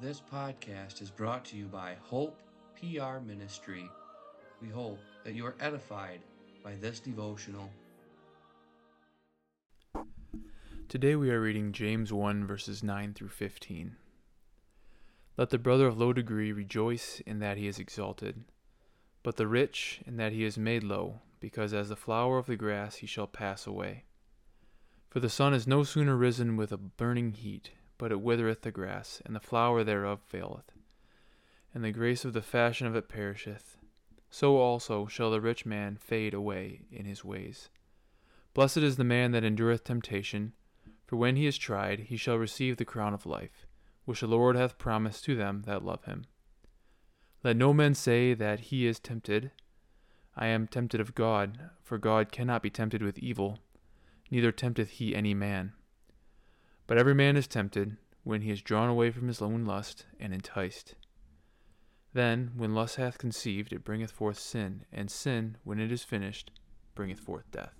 This podcast is brought to you by Hope PR Ministry. We hope that you are edified by this devotional. Today we are reading James 1 verses 9 through 15. Let the brother of low degree rejoice in that he is exalted, but the rich in that he is made low, because as the flower of the grass he shall pass away. For the sun is no sooner risen with a burning heat, but it withereth the grass, and the flower thereof faileth, and the grace of the fashion of it perisheth. So also shall the rich man fade away in his ways. Blessed is the man that endureth temptation, for when he is tried, he shall receive the crown of life, which the Lord hath promised to them that love him. Let no man say that he is tempted. I am tempted of God, for God cannot be tempted with evil, neither tempteth he any man. But every man is tempted when he is drawn away from his own lust and enticed. Then, when lust hath conceived, it bringeth forth sin, and sin, when it is finished, bringeth forth death.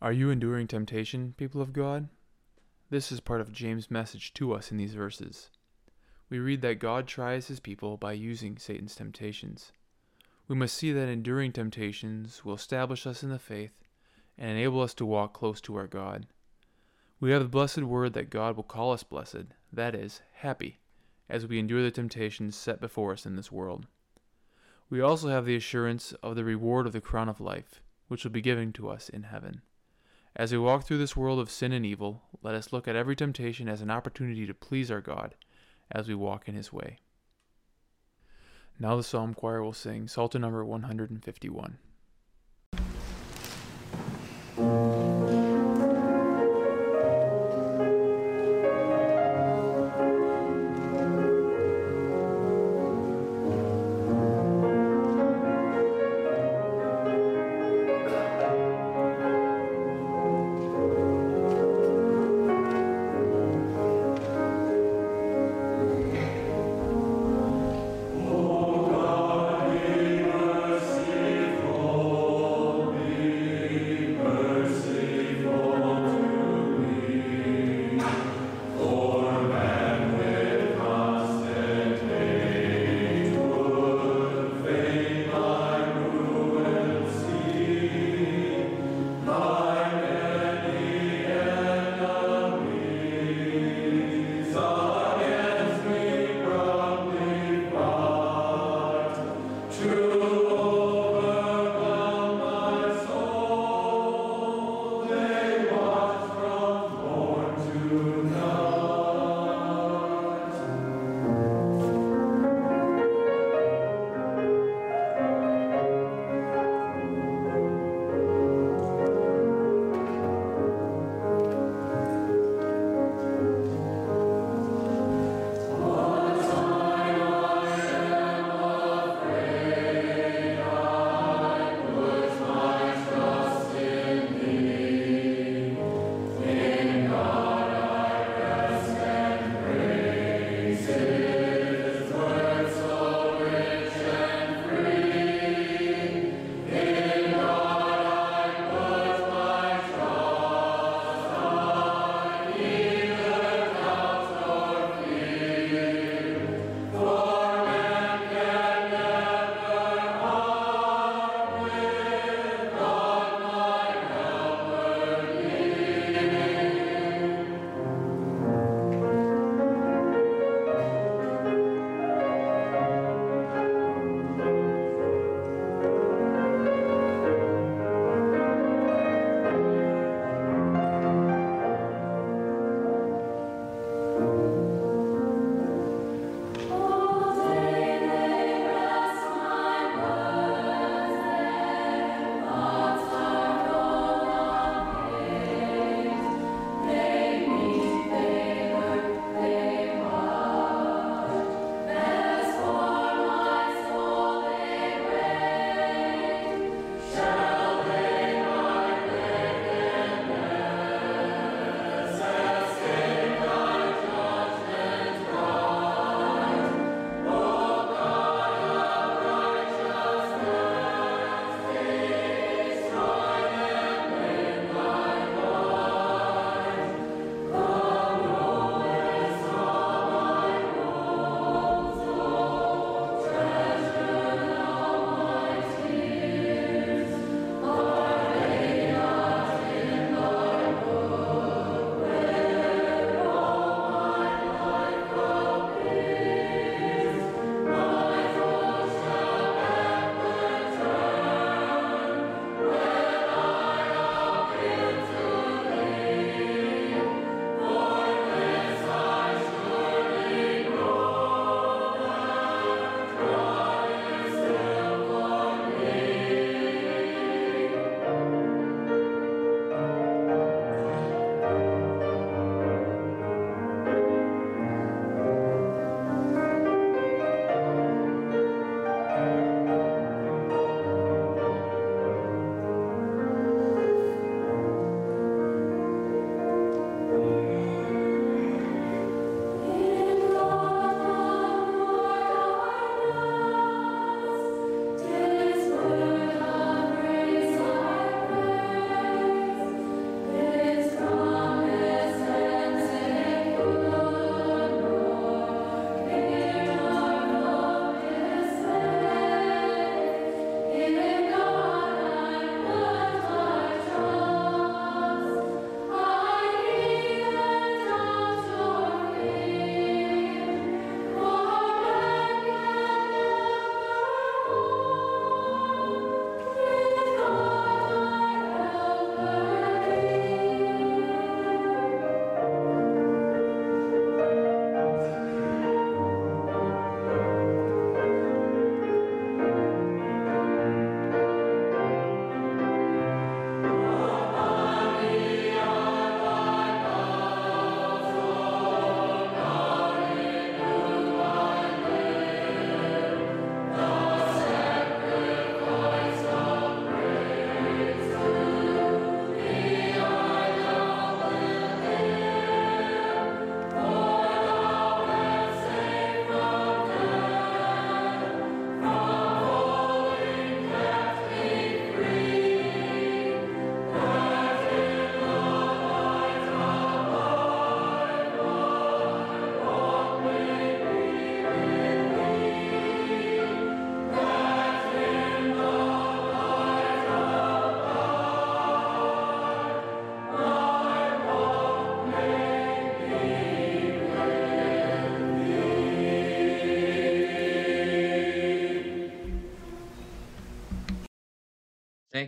Are you enduring temptation, people of God? This is part of James' message to us in these verses. We read that God tries his people by using Satan's temptations. We must see that enduring temptations will establish us in the faith and enable us to walk close to our God. We have the blessed word that God will call us blessed, that is, happy, as we endure the temptations set before us in this world. We also have the assurance of the reward of the crown of life, which will be given to us in heaven. As we walk through this world of sin and evil, let us look at every temptation as an opportunity to please our God as we walk in His way. Now the psalm choir will sing Psalter number 151. Thank you